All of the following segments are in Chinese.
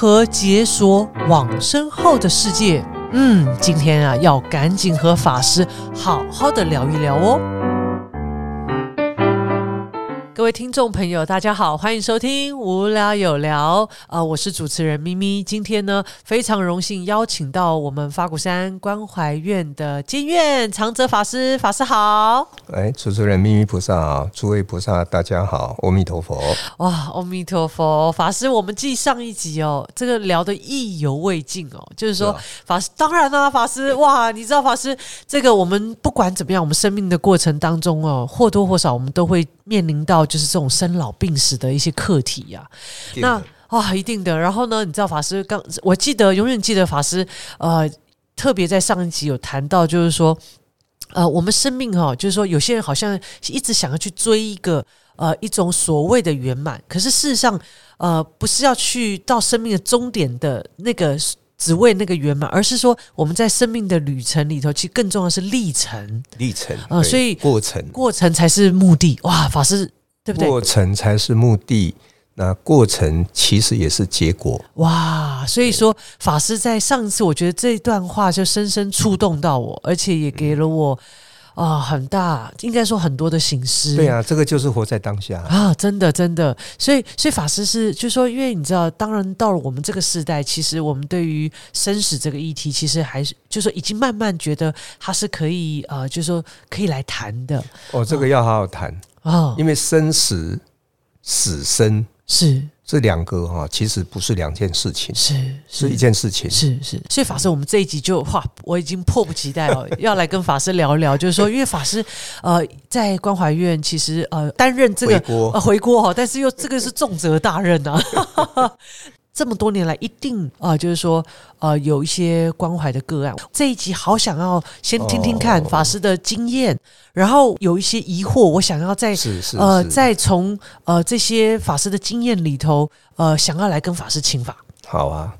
和解锁往生后的世界？嗯，今天啊，要赶紧和法师好好的聊一聊哦。各位听众朋友，大家好，欢迎收听无聊有聊。呃，我是主持人咪咪。今天呢，非常荣幸邀请到我们法鼓山关怀院的监院长泽法师。法师好，哎，主持人咪咪菩萨好，诸位菩萨大家好，阿弥陀佛。哇，阿弥陀佛，法师，我们继上一集哦，这个聊的意犹未尽哦，就是说法师，当然啦，法师，哇，你知道法师，这个我们不管怎么样，我们生命的过程当中哦，或多或少我们都会面临到。就是这种生老病死的一些课题呀，那啊，一定的。然后呢，你知道法师刚，我记得永远记得法师，呃，特别在上一集有谈到，就是说，呃，我们生命哈，就是说，有些人好像一直想要去追一个呃一种所谓的圆满，可是事实上，呃，不是要去到生命的终点的那个。只为那个圆满，而是说我们在生命的旅程里头，其实更重要的是历程。历程啊，所以过程过程才是目的。哇，法师对不对？过程才是目的，那过程其实也是结果。哇，所以说法师在上一次，我觉得这段话就深深触动到我，而且也给了我。啊，很大，应该说很多的形式。对啊，这个就是活在当下啊，真的，真的。所以，所以法师是，就说，因为你知道，当然到了我们这个时代，其实我们对于生死这个议题，其实还是，就说已经慢慢觉得它是可以，呃，就说可以来谈的。哦，这个要好好谈啊，因为生死、死生是。这两个哈，其实不是两件事情，是是一件事情，是是。所以法师，我们这一集就哇，我已经迫不及待哦，要来跟法师聊一聊，就是说，因为法师呃在关怀院其实呃担任这个呃回锅哈，但是又这个是重责大任啊。这么多年来，一定啊，就是说，呃，有一些关怀的个案。这一集好想要先听听看法师的经验，然后有一些疑惑，我想要再呃，再从呃这些法师的经验里头，呃，想要来跟法师请法。好啊，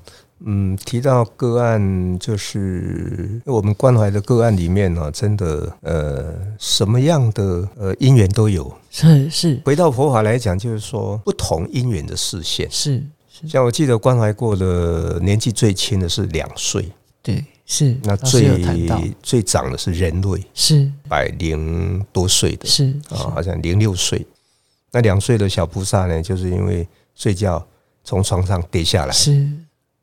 嗯，提到个案，就是我们关怀的个案里面呢，真的呃，什么样的呃因缘都有。是是，回到佛法来讲，就是说不同因缘的视线是。像我记得关怀过的年纪最轻的是两岁，对，是那最最长的是人类，是。百零多岁的，是啊，好像零六岁。那两岁的小菩萨呢，就是因为睡觉从床上跌下来，是。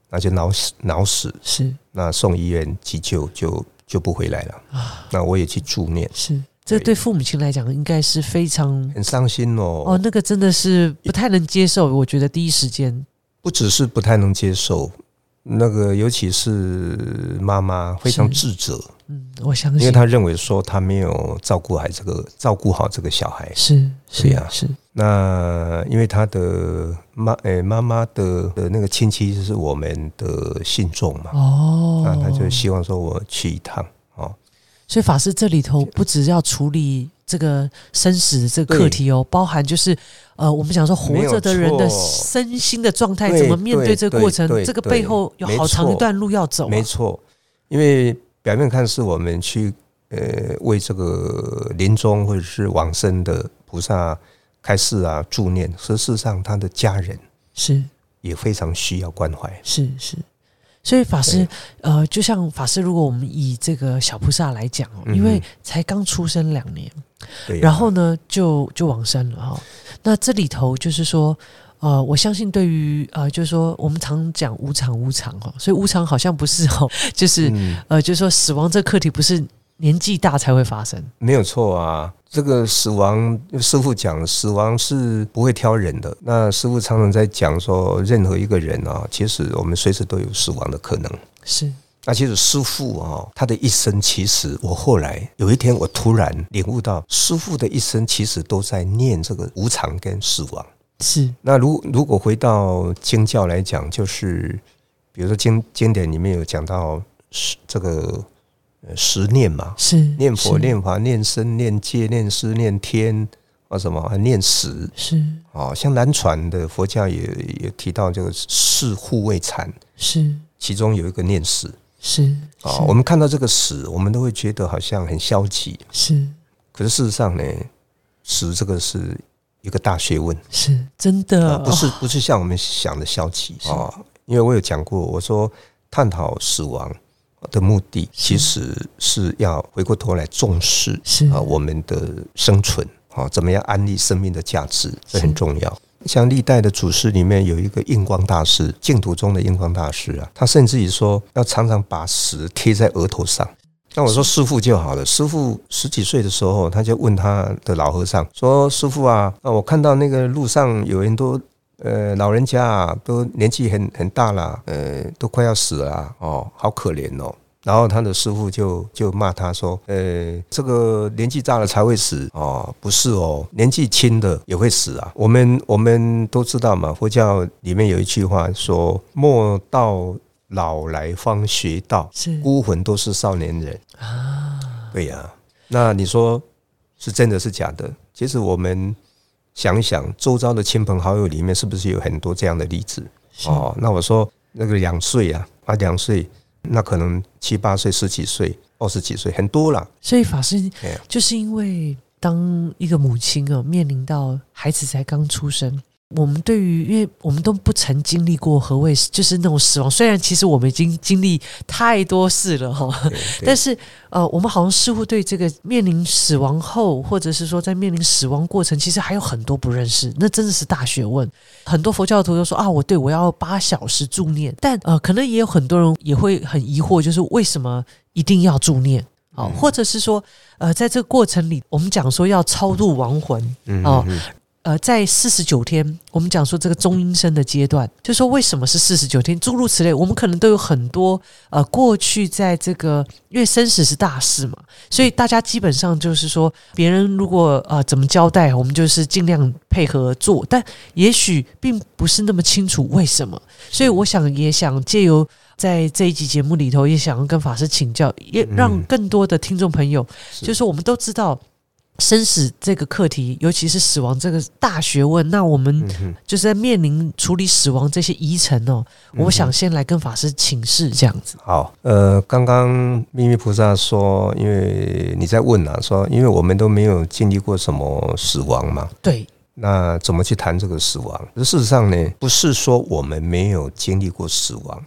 那就脑死脑死，是。那送医院急救就就不回来了。啊。那我也去助念，是。这对父母亲来讲应该是非常很伤心哦。哦，那个真的是不太能接受，我觉得第一时间。不只是不太能接受，那个尤其是妈妈非常自责。嗯，我相信，因为他认为说他没有照顾好这个照顾好这个小孩。是是呀，是。那因为他的妈诶妈妈的的那个亲戚是我们的信众嘛。哦。那他就希望说我去一趟哦。所以法师这里头不只要处理。这个生死这个课题哦，包含就是呃，我们讲说活着的人的身心的状态，怎么面对这个过程？这个背后有好长一段路要走。没错，因为表面看是我们去呃为这个临终或者是往生的菩萨开示啊助念，事实上他的家人是也非常需要关怀。是是。所以法师，呃，就像法师，如果我们以这个小菩萨来讲哦，因为才刚出生两年，然后呢，就就往生了哈。那这里头就是说，呃，我相信对于呃，就是说我们常讲无常无常哈，所以无常好像不是哦，就是呃，就是说死亡这课题不是。年纪大才会发生，没有错啊。这个死亡，师傅讲，死亡是不会挑人的。那师傅常常在讲说，任何一个人啊，其实我们随时都有死亡的可能。是。那其实师傅啊，他的一生，其实我后来有一天，我突然领悟到，师傅的一生其实都在念这个无常跟死亡。是。那如如果回到经教来讲，就是比如说经经典里面有讲到十这个。十念嘛，是念佛、念法、念僧、念戒、念师、念天啊，什么念死是哦，像南传的佛教也也提到这个四护卫禅是，其中有一个念死是啊。我们看到这个死，我们都会觉得好像很消极。是，可是事实上呢，死这个是一个大学问，是真的，不是不是像我们想的消极啊。因为我有讲过，我说探讨死亡的目的，其实是要回过头来重视是。啊我们的生存啊，怎么样安利生命的价值，这很重要。像历代的祖师里面有一个印光大师，净土中的印光大师啊，他甚至于说要常常把石贴在额头上。那我说师傅就好了。师傅十几岁的时候，他就问他的老和尚说：“师傅啊，那我看到那个路上有人都呃老人家啊，都年纪很很大了，呃，都快要死了啊哦，好可怜哦。”然后他的师傅就就骂他说：“呃，这个年纪大了才会死哦，不是哦，年纪轻的也会死啊。我们我们都知道嘛，佛教里面有一句话说：莫到老来方学道，是孤魂都是少年人。啊，对呀、那你说是真的是假的？其实我们想一想，周遭的亲朋好友里面是不是有很多这样的例子？哦，那我说那个两岁啊，啊两岁，那可能七八岁、十几岁、二十几岁，很多了。所以法师就是因为当一个母亲哦，面临到孩子才刚出生，我们对于，因为我们都不曾经历过何谓就是那种死亡，虽然其实我们已经经历太多事了哈，但是呃，我们好像似乎对这个面临死亡后，或者是说在面临死亡过程，其实还有很多不认识，那真的是大学问。很多佛教徒都说啊，我对我要八小时助念，但呃，可能也有很多人也会很疑惑，就是为什么一定要助念？哦，或者是说，呃，在这个过程里，我们讲说要超度亡魂，嗯哦嗯呃，在四十九天，我们讲说这个中阴身的阶段，就说为什么是四十九天，诸如此类，我们可能都有很多呃，过去在这个因为生死是大事嘛，所以大家基本上就是说，别人如果呃怎么交代，我们就是尽量配合做，但也许并不是那么清楚为什么，所以我想也想借由。在这一集节目里头，也想要跟法师请教，也让更多的听众朋友，是就是说我们都知道生死这个课题，尤其是死亡这个大学问，那我们就是在面临处理死亡这些遗尘哦，我想先来跟法师请示这样子。好，呃，刚刚秘密菩萨说，因为你在问啊，说因为我们都没有经历过什么死亡嘛，对，那怎么去谈这个死亡？事实上呢，不是说我们没有经历过死亡，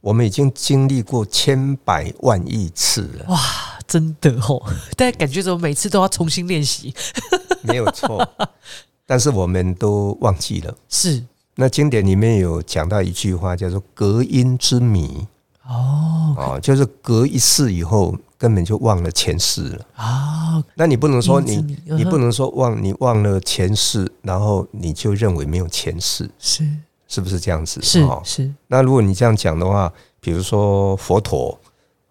我们已经经历过千百万亿次了，哇，真的哦，但感觉怎么每次都要重新练习？没有错。但是我们都忘记了。是那经典里面有讲到一句话，叫做“隔音之谜”哦哦，就是隔一世以后，根本就忘了前世了。啊，那你不能说你你不能说忘你忘了前世，然后你就认为没有前世，是是不是这样子？是哦是那如果你这样讲的话，比如说佛陀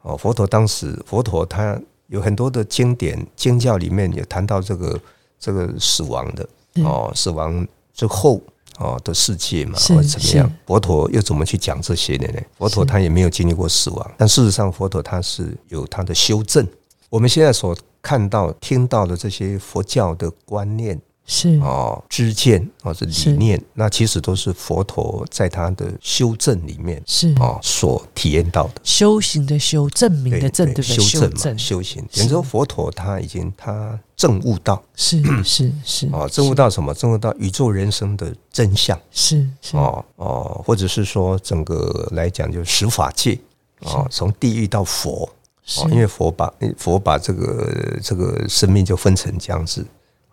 哦，佛陀当时佛陀他有很多的经典经教里面有谈到这个这个死亡的嗯哦，死亡之后哦的世界嘛，或者怎么样？佛陀又怎么去讲这些的呢？佛陀他也没有经历过死亡，但事实上佛陀他是有他的修正。我们现在所看到、听到的这些佛教的观念是。哦、知见或者是理念，那其实都是佛陀在他的修正里面是。哦所体验到的。修行的修，证明的证，对不对？修正嘛，正。修行。是。有时候佛陀他已经他证悟到。是是是哦，证悟到什么？证悟到宇宙人生的真相。是是。哦哦，或者是说整个来讲就是十法界哦，从地狱到佛。哦，因为佛把佛把这个这个生命就分成这样子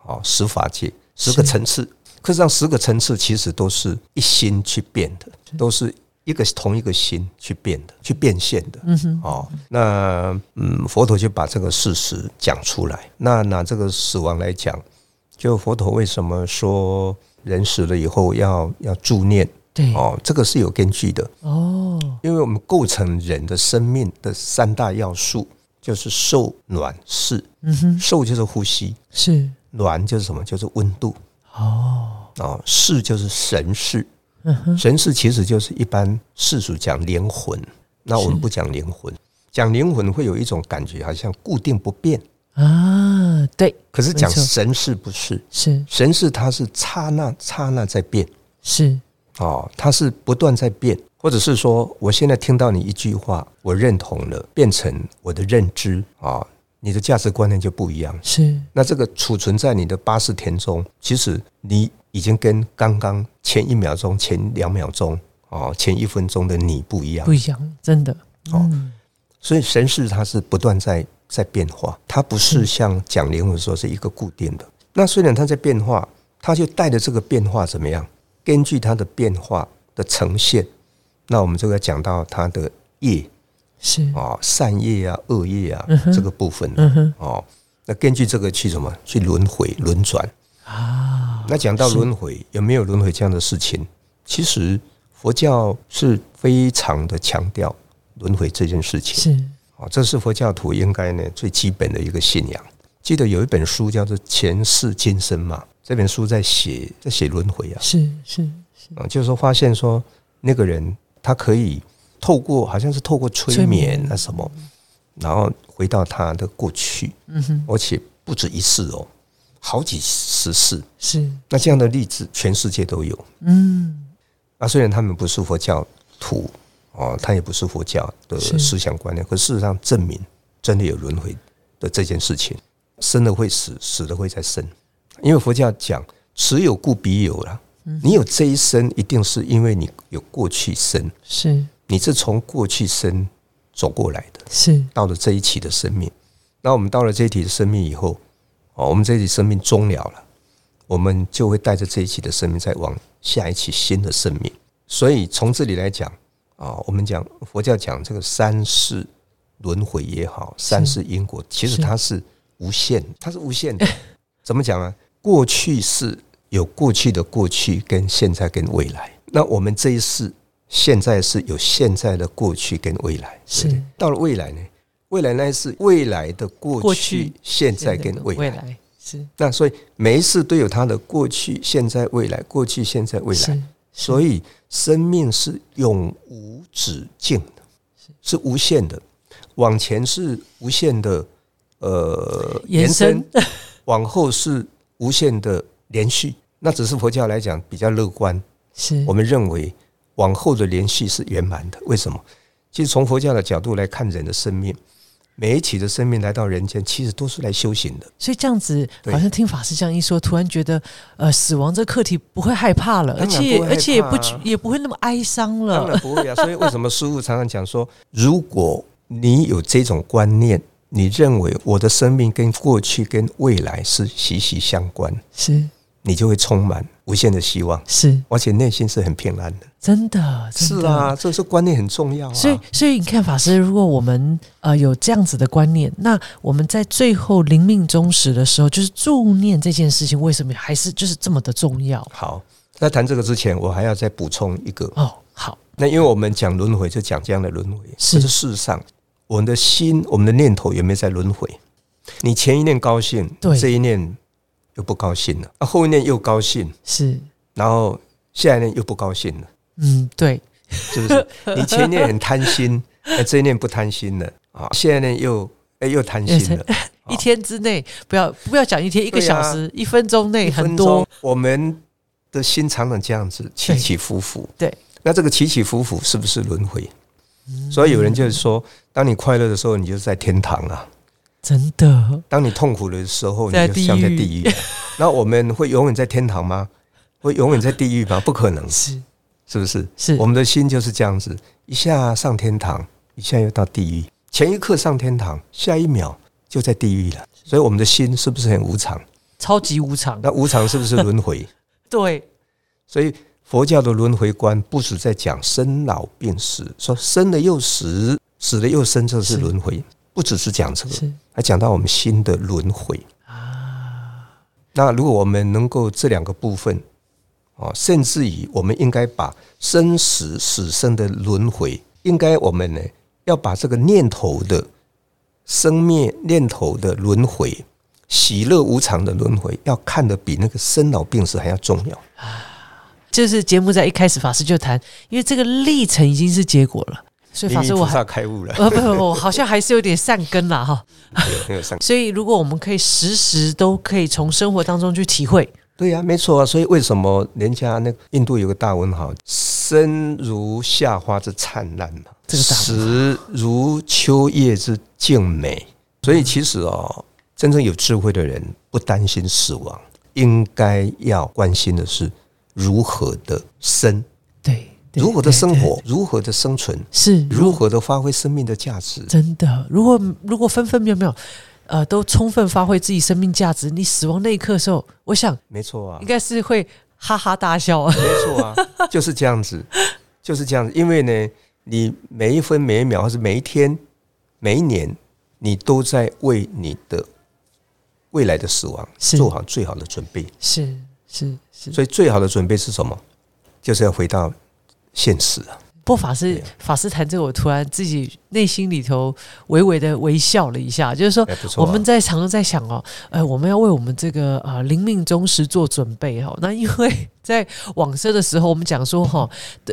哦，十法界十个层次，可是让十个层次其实都是一心去变的，都是一个同一个心去变的，去变现的。嗯哼哦，那嗯，佛陀就把这个事实讲出来。那拿这个死亡来讲，就佛陀为什么说人死了以后要要助念？对哦，这个是有根据的，哦因为我们构成人的生命的三大要素就是受、暖、湿。嗯哼受就是呼吸，是暖就是什么？就是温度。哦。哦，世就是神世，嗯神世其实就是一般世俗讲灵魂，那我们不讲灵魂，讲灵魂会有一种感觉，好像固定不变。啊对可是讲神世不是，是。神世它是刹那刹那在变是。哦，它是不断在变，或者是说，我现在听到你一句话，我认同了，变成我的认知。啊、你的价值观念就不一样。是那这个储存在你的八识田中，其实你已经跟刚刚前一秒钟、前两秒钟哦，前一分钟的你不一样不。一样，真的。哦嗯，所以神识它是不断在在变化，它不是像讲灵魂说是一个固定的。那虽然它在变化，它就带着这个变化怎么样？根据它的变化的呈现，那我们就要讲到它的业是，啊、善业啊、恶业啊、嗯这个部分哦。那根据这个去什么？去轮回轮转。啊，那讲到轮回，有没有轮回这样的事情？其实佛教是非常的强调轮回这件事情。是，啊，这是佛教徒应该呢最基本的一个信仰。记得有一本书叫做《前世今生》嘛，这本书在写在写轮回啊，是，是，啊，就是说发现说那个人他可以透过好像是透过催催眠。眠啊什么，然后回到他的过去，嗯哼，而且不止一次哦，好几十次。是，那这样的例子全世界都有。嗯，啊，虽然他们不是佛教徒哦，他也不是佛教的思想观念，可事实上证明真的有轮回的这件事情，生了会死，死了会再生。因为佛教讲此有故彼有了，你有这一生，一定是因为你有过去生，是，你是从过去生走过来的，是，到了这一期的生命。那我们到了这一期的生命以后，哦，我们这一期生命终了了，我们就会带着这一期的生命再往下一期新的生命。所以从这里来讲啊，我们讲佛教讲这个三世轮回也好，三世因果，其实它是无限，它是无限的。怎么讲啊？过去是有过去的过去，跟现在跟未来。那我们这一世现在是有现在的过去跟未来，是。到了未来呢？未来呢是未来的过过去去、现在跟未来。未来，是，那所以每一次都有它的过去、现在、未来，过去、现在、未来。所以生命是永无止境的，是。无限的，往前是无限的，呃，延伸，往后是无限的连续。那只是佛教来讲比较乐观，是。我，们认为往后的联系是圆满的。为什么？其实从佛教的角度来看，人的生命，每一起的生命来到人间，其实都是来修行的。所以这样子，好像听法师这样一说，突然觉得，呃，死亡这课题不会害怕了，而且而且也不也不会那么哀伤了当然了。不会啊，所以为什么师傅常常讲说，如果你有这种观念，你认为我的生命跟过去跟未来是息息相关，是你就会充满无限的希望，是，而且内心是很平安的。真的，真的是啊，这是观念很重要啊。所以，所以你看，法师，如果我们呃有这样子的观念，那我们在最后临命终时的时候，就是助念这件事情，为什么还是就是这么的重要？好，在谈这个之前，我还要再补充一个。哦，好，那因为我们讲轮回，就讲这样的轮回。是是事实上，我们的心、我们的念头有没有在轮回？你前一念高兴，对这一念又不高兴了，啊，后一念又高兴，是，然后下一念又不高兴了，嗯，对，是不是？你前一念很贪心，哎，这一念不贪心了。啊，现在呢又哎又贪心了。一天之内不要不要讲一天，一个小时、一分钟内很多，我们的心常常这样子起起伏伏。对，那这个起起伏伏是不是轮回？所以有人就是说，当你快乐的时候，你就在天堂啊；真的当你痛苦的时候，你就像在地狱。那我们会永远在天堂吗？会永远在地狱吗？不可能，是是不是？是我们的心就是这样子，一下上天堂，一下又到地狱。前一刻上天堂，下一秒就在地狱了。所以我们的心是不是很无常？超级无常，那无常是不是轮回？对，所以佛教的轮回观不止在讲生老病死，说生了又死，死了又生，这是是轮回，不只是讲这个，还讲到我们新的轮回啊。那如果我们能够这两个部分，哦，甚至于我们应该把生死死生的轮回，应该我们呢要把这个念头的生灭念头的轮回。喜乐无常的轮回，要看得比那个生老病死还要重要啊。就是节目在一开始法师就谈，因为这个历程已经是结果了，所以法师我还因为菩萨开悟了，呃不不不，好像还是有点善根啦哈。有很有上。所以如果我们可以时时都可以从生活当中去体会，对呀、没错啊。所以为什么人家那印度有个大文豪，生如夏花之灿烂嘛，这个大死如秋叶之静美。所以其实哦，真正有智慧的人不担心死亡，应该要关心的是如何的生，对如何的生活，如何的生存，是如何的发挥生命的价值。真的，如果如果分分秒秒，呃，都充分发挥自己生命价值，你死亡那一刻的时候，我想没错啊应，该是会哈哈大笑。没错啊，就是这样子，就是这样子。因为呢，你每一分每一秒，或是每一天、每一年，你都在为你的未来的死亡做好最好的准备。是是是，所以，最好的准备是什么？就是要回到现实啊。不过法师法师谈这个，我突然自己内心里头微微的微笑了一下，就是说我们在常常在想哦，呃，我们要为我们这个呃灵命忠实做准备哈、哦。那因为 在往生的时候，我们讲说哈、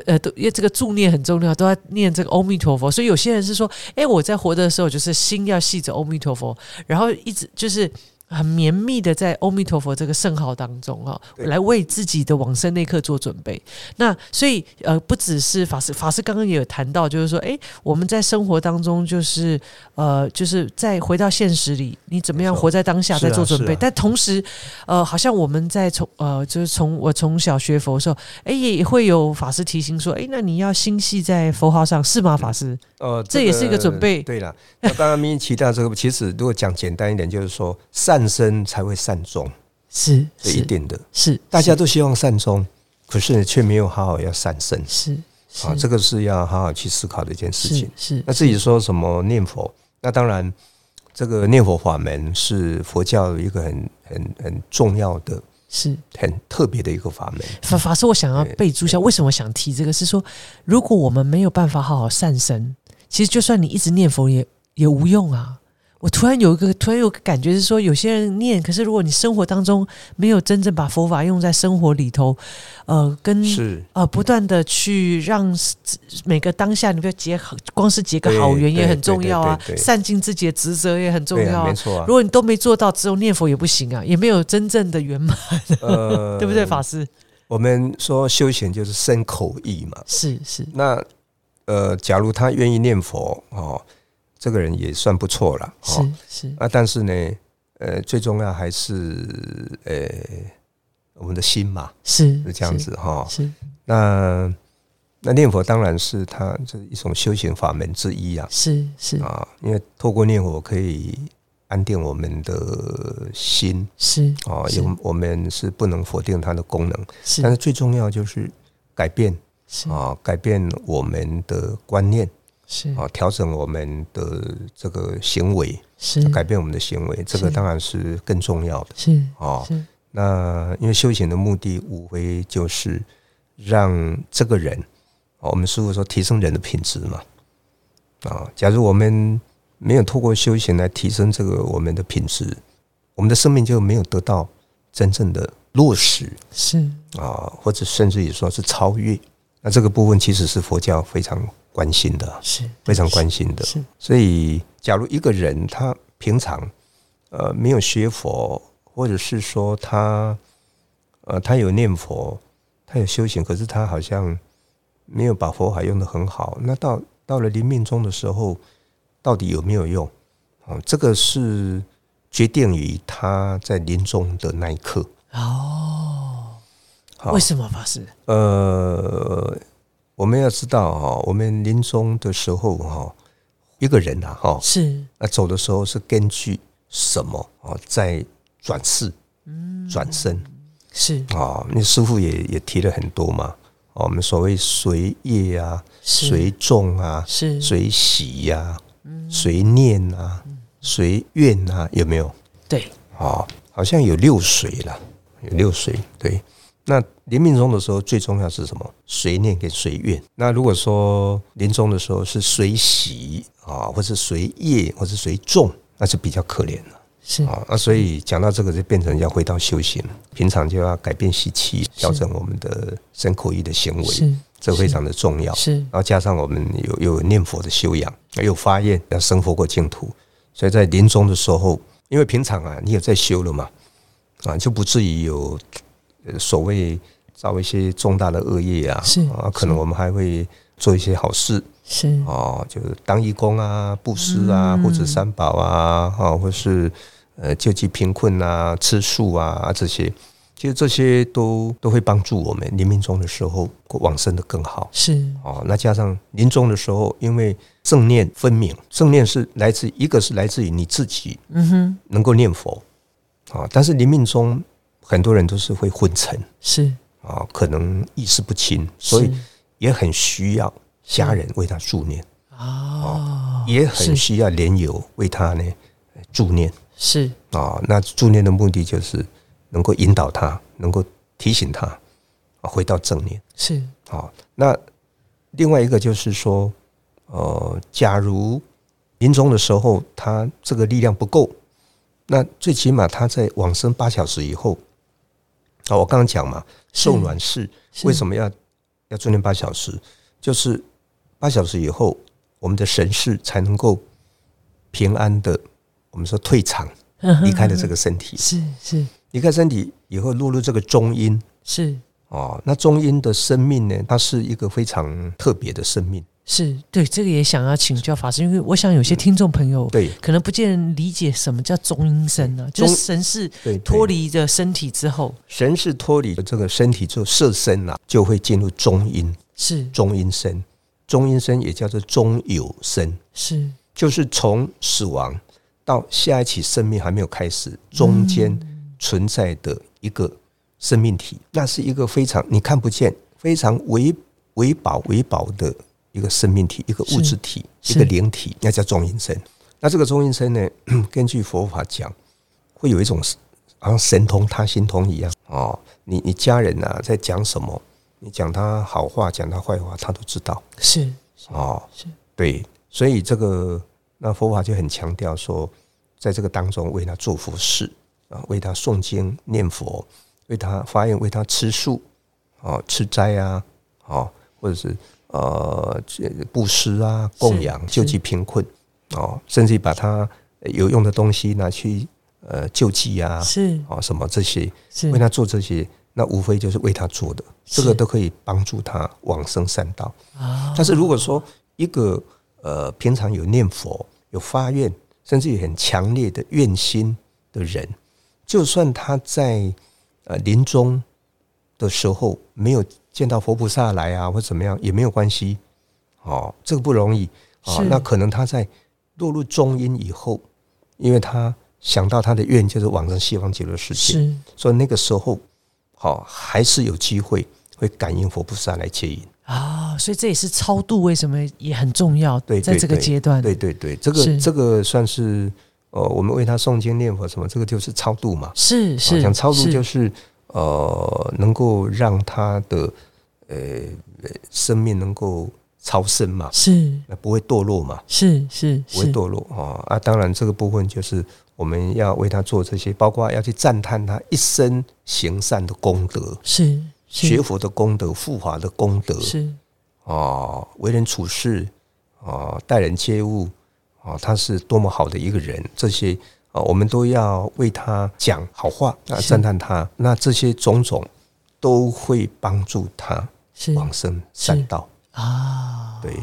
呃，都因为这个助念很重要，都要念这个阿弥陀佛。所以有些人是说，哎，我在活的时候就是心要系着阿弥陀佛，然后一直就是。很绵密的在阿弥陀佛这个圣号当中哈、对来为自己的往生那一刻做准备。那所以呃，不只是法师，法师刚刚也有谈到，就是说，诶，我们在生活当中，就是呃，就是在回到现实里，你怎么样活在当下，在做准备。但同时，呃，好像我们在从呃，就是从我从小学佛的时候，诶，也会有法师提醒说，诶，那你要心系在佛号上，是吗？法师？呃，这也是一个准备。对了，那刚刚咪提到这个，其实如果讲简单一点，就是说善生才会善终，是一定的。是，大家都希望善终，可是却没有好好要善生。是是。啊，这个是要好好去思考的一件事情。是那自己说什么念佛，那当然，这个念佛法门是佛教一个很很很重要的、是。很特别的一个法门。法法师，我想要对备注一下，为什么想提这个？是说，如果我们没有办法好好善生，其实就算你一直念佛也也无用啊。我突然有一个突然有个感觉是说，有些人念，可是如果你生活当中没有真正把佛法用在生活里头，呃，跟是呃不断的去让每个当下，你不要结好，光是结个好缘也很重要啊善尽自己的职责也很重要啊没。错啊如。果你都没做到，只有念佛也不行啊，也没有真正的圆满，呃 对不对，法师？我们说修行就是生口意嘛。是是那呃，假如他愿意念佛哦，这个人也算不错了是哦。是啊，但是呢，呃，最重要还是呃我们的心嘛，是是这样子哈。是。那那念佛当然是他这一种修行法门之一啊。是是。啊，因为透过念佛可以安定我们的心是啊，是。有我们是不能否定它的功能，是。但是最重要就是改变是啊，改变我们的观念是啊，调整我们的这个行为，是改变我们的行为，这个当然是更重要的是啊。是那因为修行的目的无非就是让这个人，啊我们师傅说提升人的品质嘛。啊，假如我们没有透过修行来提升这个我们的品质，我们的生命就没有得到真正的落实是啊，或者甚至于说是超越。那这个部分其实是佛教非常关心的，是非常关心的。是所以，假如一个人他平常呃没有学佛，或者是说他呃他有念佛，他有修行，可是他好像没有把佛法用的很好，那到到了临命终的时候，到底有没有用？哦，这个是决定于他在临终的那一刻。哦，好为什么法师呃，我们要知道哈，我们临终的时候哈，一个人啊哈，是。那走的时候是根据什么啊，在转世、嗯。转身。是。啊？那师傅也也提了很多嘛。哦我们所谓随业啊，随众啊，是。随喜呀、随念啊，随愿啊，有没有？对。啊，好像有六随了，有六随。对，那临命终的时候最重要是什么？随念跟随愿。那如果说临终的时候是随喜啊，或是随业，或是随众，那就比较可怜了是啊。那所以讲到这个，就变成要回到修行，平常就要改变习气，调整我们的身口意的行为，是这非常的重要。是然后加上我们有有念佛的修养，有发愿要生活过净土，所以在临终的时候，因为平常啊你有在修了嘛，啊就不至于有呃所谓造一些重大的恶业啊，是啊，可能我们还会做一些好事。是。哦，就是当义工啊、布施啊、嗯。护持三宝啊，啊，或是呃救济贫困啊、吃素啊这些，其实这些都都会帮助我们临命终的时候往生的更好。是。哦，那加上临终的时候，因为正念分明，正念是来自一个是来自于你自己，嗯哼，能够念佛。啊，但是临命中很多人都是会昏沉是。啊，可能意识不清，所以也很需要家人为他助念哦，也很需要莲友为他呢助念。是。啊。那助念的目的就是能够引导他，能够提醒他啊回到正念。是。啊，那另外一个就是说，呃，假如临终的时候他这个力量不够，那最起码他在往生八小时以后，啊，我刚刚讲嘛，受卵室为什么要要做念八小时？就是八小时以后，我们的神识才能够平安的，我们说退场，离开了这个身体，是是离开身体以后落入这个中阴。是哦，那中阴的生命呢？它是一个非常特别的生命。是，对这个也想要请教法师，因为我想有些听众朋友对。可能不见理解什么叫中阴身呢，就是神是对脱离着身体之后，神是脱离了这个身体之后色身了，就会进入中阴，是。中阴身。中阴身也叫做中有身，是。就是从死亡到下一期生命还没有开始，中间存在的一个生命体，那是一个非常你看不见、非常微微薄、微薄的一个生命体，一个物质体，一个灵体，那叫中阴身。那这个中阴身呢，根据佛法讲，会有一种好像神通、他心通一样哦。你你家人啊在讲什么，你讲他好话，讲他坏话，他都知道是哦。是对，所以这个那佛法就很强调说，在这个当中为他做佛事啊，为他诵经念佛，为他发愿，为他吃素啊，吃斋啊，哦，或者是呃这布施啊，供养救济贫困哦，甚至把他有用的东西拿去呃救济啊，是。啊什么这些为他做这些，那无非就是为他做的，这个都可以帮助他往生善道。啊，但是如果说一个呃平常有念佛、有发愿，甚至有很强烈的愿心的人，就算他在呃临终的时候没有见到佛菩萨来啊，或怎么样也没有关系。哦，这个不容易哦。那可能他在落入中阴以后，因为他想到他的愿就是往生西方极乐世界，是所以那个时候好、还是有机会会感应佛菩萨来接引。啊，所以这也是超度为什么也很重要，对在这个阶段，对对对，这个这个算是呃，我们为他诵经念佛什么，这个就是超度嘛。是是讲超度就是是呃，能够让他的呃生命能够超生嘛，是。那不会堕落嘛，是是是。不会堕落啊啊！当然，这个部分就是我们要为他做这些，包括要去赞叹他一生行善的功德、是是。学佛的功德、护法的功德，是。哦，为人处事，哦，待人接物，哦，他是多么好的一个人，这些啊，我们都要为他讲好话啊，是。赞叹他。那这些种种都会帮助他是。往生善道。啊，对，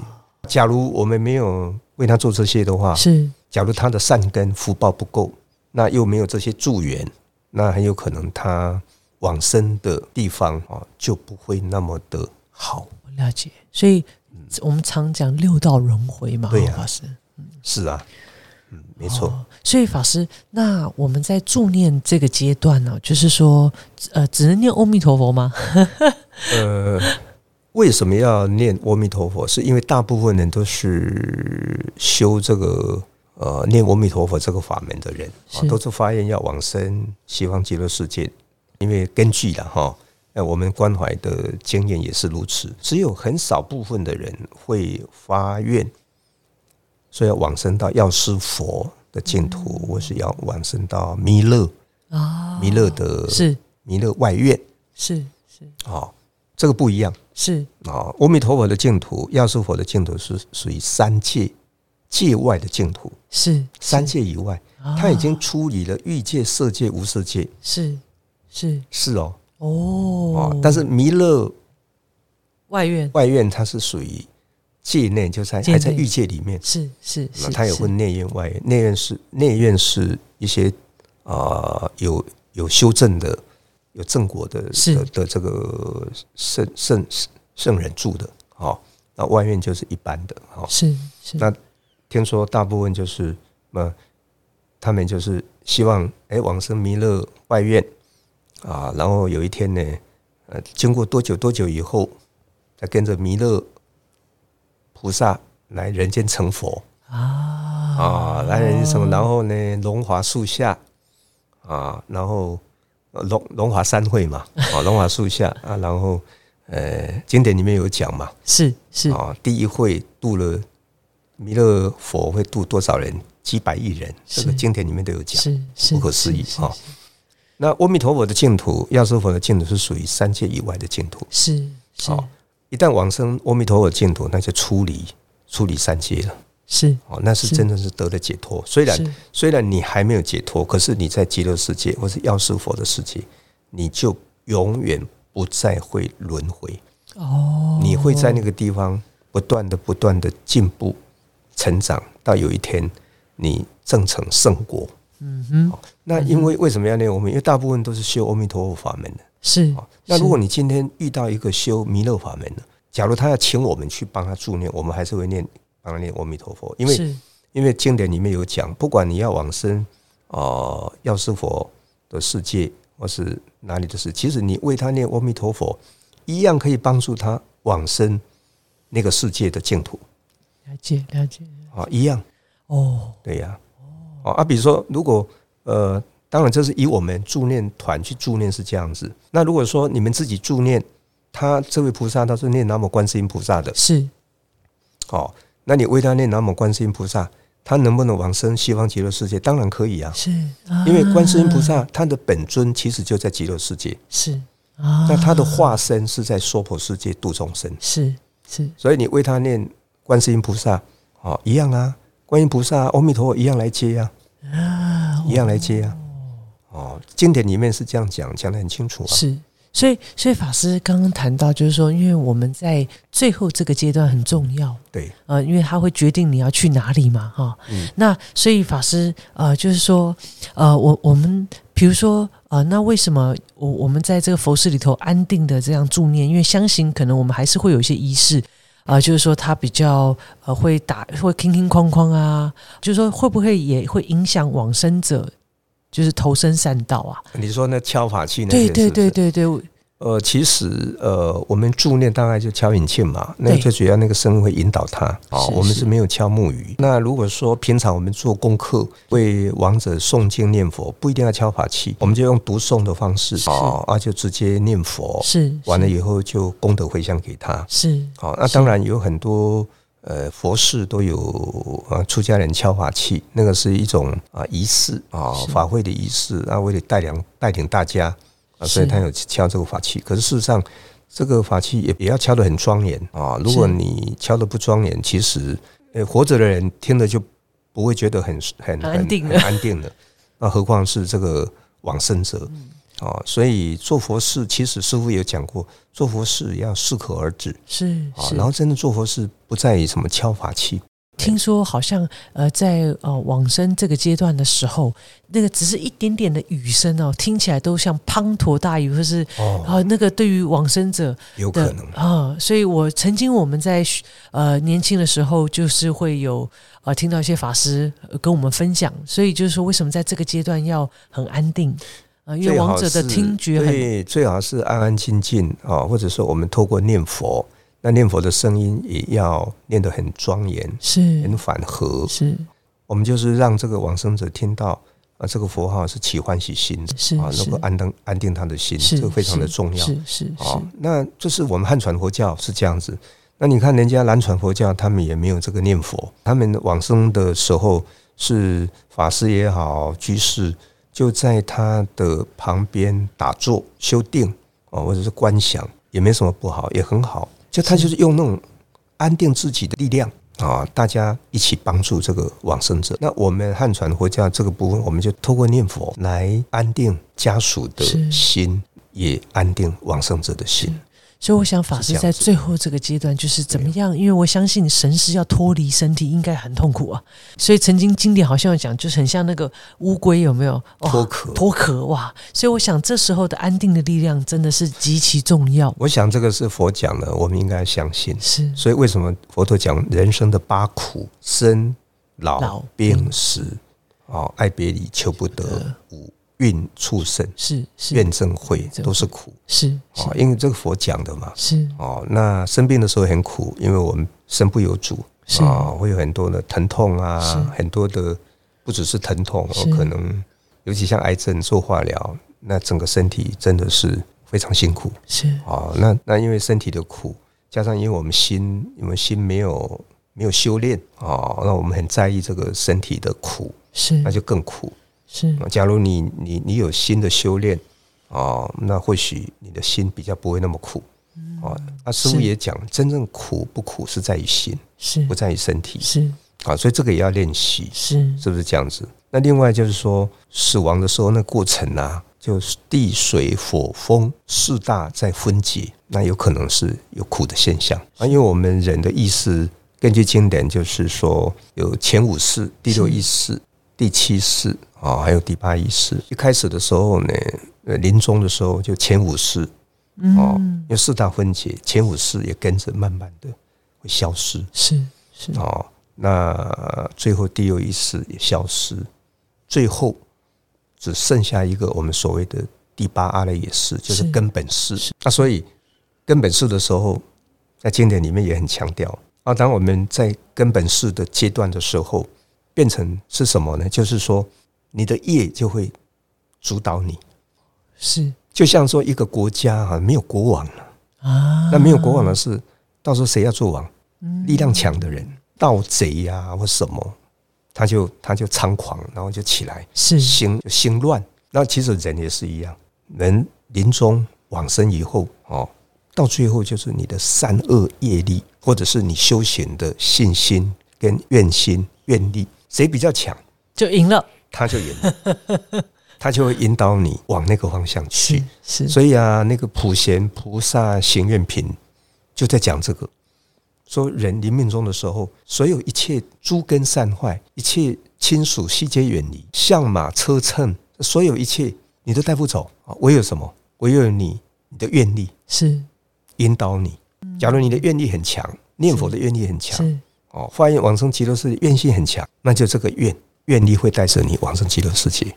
假如我们没有为他做这些的话，是。假如他的善根福报不够，那又没有这些助缘，那很有可能他往生的地方啊就不会那么的好。我了解，所以我们常讲六道轮回嘛，对呀。哈法师。是啊，嗯，没错。哦所以法师，那我们在助念这个阶段呢，就是说，呃，只能念阿弥陀佛吗？呃，为什么要念阿弥陀佛？是因为大部分人都是修这个呃念阿弥陀佛这个法门的人都是发愿要往生西方极乐世界。因为根据了哈，呃，我们关怀的经验也是如此，只有很少部分的人会发愿，说要往生到药师佛的净土，或是要往生到弥勒啊，弥勒的是。弥勒外院。是是。啊，这个不一样。是。啊，阿弥陀佛的净土，药师佛的净土是属于三界界外的净土，是三界以外，啊他已经处理了欲界、色界、无色界，是是。是哦，哦。哦，，但是弥勒外院。外院它是属于界内，就在还还在欲界里面，是是是，那它有是。分内院、外院，内院是内院是一些啊、呃有有修正的有正果的的的这个圣圣圣人住的，哦，那外院就是一般的，哦，是是，那听说大部分就是呃，他们就是希望哎往生弥勒外院啊，然后有一天呢，呃，经过多久多久以后，再跟着弥勒菩萨来人间成佛。啊。啊，来人间成佛，然后呢，龙华树下啊，然后呃龙龙华三会嘛，啊，龙华树下啊，然后呃，经典里面有讲嘛，是是。啊，第一会度了弥勒佛会度多少人？几百亿人，这个是经典里面都有讲。是是不可思议是啊那阿弥陀佛的净土，药师佛的净土是属于三界以外的净土。是是。好一旦往生阿弥陀佛净土，那就出离出离三界了。是哦，那是是真的是得了解脱。虽然虽然你还没有解脱，可是你在极乐世界或是药师佛的世界，你就永远不再会轮回。哦，你会在那个地方不断的、不断的进步、成长，到有一天你正成圣果。嗯哼那因为为什么要念我们？因为大部分都是修阿弥陀佛法门的。是哦那如果你今天遇到一个修弥勒法门的，假如他要请我们去帮他助念，我们还是会念帮他念阿弥陀佛，因为因为经典里面有讲，不管你要往生呃药师佛的世界，或是哪里的事，其实你为他念阿弥陀佛，一样可以帮助他往生那个世界的净土。了解了解。啊，一样，哦。对呀、哦啊，比如说，如果呃，当然这是以我们助念团去助念是这样子。那如果说你们自己助念，他这位菩萨他是念南无观世音菩萨的，是。哦，那你为他念南无观世音菩萨，他能不能往生西方极乐世界？当然可以啊，是，因为观世音菩啊萨他的本尊其实就在极乐世界，是。啊，那他的化身是在娑婆世界度众生，是是。所以你为他念观世音菩萨，哦，一样啊，观音菩萨、阿弥陀佛一样来接啊，啊一样来接啊。哦，经典里面是这样讲，讲的很清楚啊。是。所以，所以法师刚刚谈到，就是说，因为我们在最后这个阶段很重要，对，呃，因为它会决定你要去哪里嘛，哈、嗯那所以法师呃，就是说，呃，我我们比如说呃，那为什么我我们在这个佛寺里头安定的这样助念？因为相信可能我们还是会有一些仪式。啊、就是说他比较呃会打会哐哐哐哐啊，就是说会不会也会影响往生者，就是投身善道啊？你说那敲法器那对对些是不是对对对，呃，其实呃，我们助念大概就敲引磬嘛，那对最主要那个声会引导他哦。我们是是没有敲木鱼。那如果说平常我们做功课为亡者诵经念佛，不一定要敲法器，我们就用读诵的方式啊哦，啊就直接念佛，是完了以后就功德回向给他。是好、那当然有很多呃佛事都有呃出家人敲法器，那个是一种啊、仪式啊、法会的仪式啊，为了带领带领大家啊，所以他有敲这个法器。可是事实上，这个法器也也要敲得很庄严啊。如果你敲得不庄严，其实呃活着的人听了就不会觉得很很很安定了很安定了。那何况是这个往生者嗯啊？所以做佛事，其实师傅有讲过，做佛事要适可而止。是然后真的做佛事不在于什么敲法器，听说好像呃，在呃往生这个阶段的时候，那个只是一点点的雨声哦，听起来都像滂沱大雨，或是哦，啊、那个对于往生者的有可能啊、所以我曾经我们在呃年轻的时候，就是会有呃听到一些法师、呃跟我们分享，所以就是说为什么在这个阶段要很安定啊、因为最好亡者的是听觉很对，最好是安安静静啊，或者说我们透过念佛，那念佛的声音也要念得很庄严、是很缓和。是我们就是让这个往生者听到啊，这个佛号是起欢喜心是啊，能是够安定安定他的心，是这个非常的重要。是是哦是，那这是我们汉传佛教是这样子。那你看人家南传佛教，他们也没有这个念佛，他们往生的时候是法师也好，居士就在他的旁边打坐修定哦，或者是观想，也没什么不好，也很好。就他就是用那种安定自己的力量啊，大家一起帮助这个往生者。那我们汉传佛教这个部分，我们就透过念佛来安定家属的心，也安定往生者的心。所以我想法师在最后这个阶段就是怎么样？因为我相信神是要脱离身体，应该很痛苦啊。所以曾经经典好像有讲，就是很像那个乌龟有没有脱壳？脱壳哇！所以我想这时候的安定的力量真的是极其重要。我想这个是佛讲的，我们应该相信。是，所以为什么佛陀讲人生的八苦：生、老、病、死，哦，爱别离、求不得，五。孕畜生是是。怨憎会都是苦。是哦，因为这个佛讲的嘛。是。哦。那生病的时候很苦，因为我们身不由主啊，会有很多的疼痛啊，很多的不只是疼痛，可能尤其像癌症做化疗，那整个身体真的是非常辛苦。是。啊。那那因为身体的苦，加上因为我们心，我们心没有没有修炼啊，那我们很在意这个身体的苦，是。那就更苦。是，假如你你你有新的修炼啊，那或许你的心比较不会那么苦啊。那师傅也讲，真正苦不苦是在于心，是不在于身体，是啊。所以这个也要练习，是是不是这样子？那另外就是说，死亡的时候那过程啊，就是地水火风四大在分解，那有可能是有苦的现象啊。因为我们人的意识，根据经典就是说，有前五世、第六意识、第七世。啊，还有第八意识。一开始的时候呢，呃，临终的时候就前五世，哦，因为四大分解，前五世也跟着慢慢的会消失。是是哦，那最后第六意识也消失，最后只剩下一个我们所谓的第八阿赖耶识，就是根本识。那所以根本识的时候，在经典里面也很强调啊，当我们在根本识的阶段的时候，变成是什么呢？就是说。你的业就会主导你，是就像说一个国家啊，没有国王了啊，那没有国王的是，到时候谁要做王？力量强的人，盗贼呀或什么，他就他就猖狂，然后就起来，是兴兴乱。那其实人也是一样，人临终往生以后哦，到最后就是你的善恶业力，或者是你修行的信心跟愿心愿力，谁比较强，就赢了。他就引，他就会引导你往那个方向去。是，所以啊，那个普贤菩萨行愿品就在讲这个：说人临命终的时候，所有一切诸根善坏，一切亲属悉皆远离，相马车乘，所有一切你都带不走啊！唯有什么？唯有你，你的愿力是引导你。假如你的愿力很强，念佛的愿力很强，哦，发愿往生极乐世界愿心很强，那就这个愿。愿力会带着你往生极乐世界，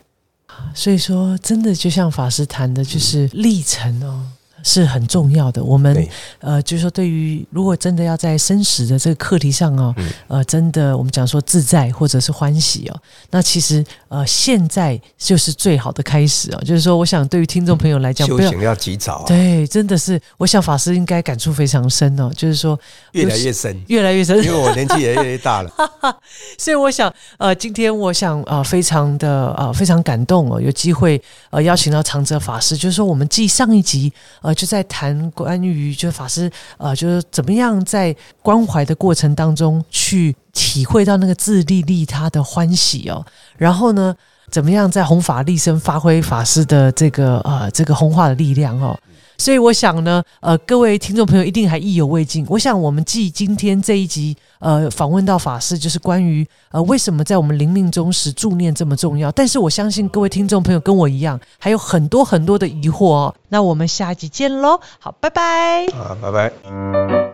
所以说，真的就像法师谈的，就是历程哦。是很重要的。我们呃，就是说，对于如果真的要在生死的这个课题上哦，呃，真的我们讲说自在或者是欢喜哦，那其实呃，现在就是最好的开始哦。就是说，我想对于听众朋友来讲，修行要及早。对，真的是，我想法师应该感触非常深哦。就是说，越来越深，越来越深，因为我年纪也越来越大了。所以我想，呃，今天我想啊，非常的啊，非常感动哦，有机会呃，邀请到长泽法师，就是说，我们继上一集。呃，就在谈关于，就是法师，呃，就是怎么样在关怀的过程当中去体会到那个自利利他的欢喜哦，然后呢，怎么样在弘法利身发挥法师的这个呃这个弘化的力量哦。所以我想呢，呃，各位听众朋友一定还意犹未尽。我想我们继今天这一集，呃，访问到法师，就是关于呃为什么在我们临命中时助念这么重要。但是我相信各位听众朋友跟我一样，还有很多很多的疑惑哦。那我们下一集见喽，好，拜拜。好，拜拜。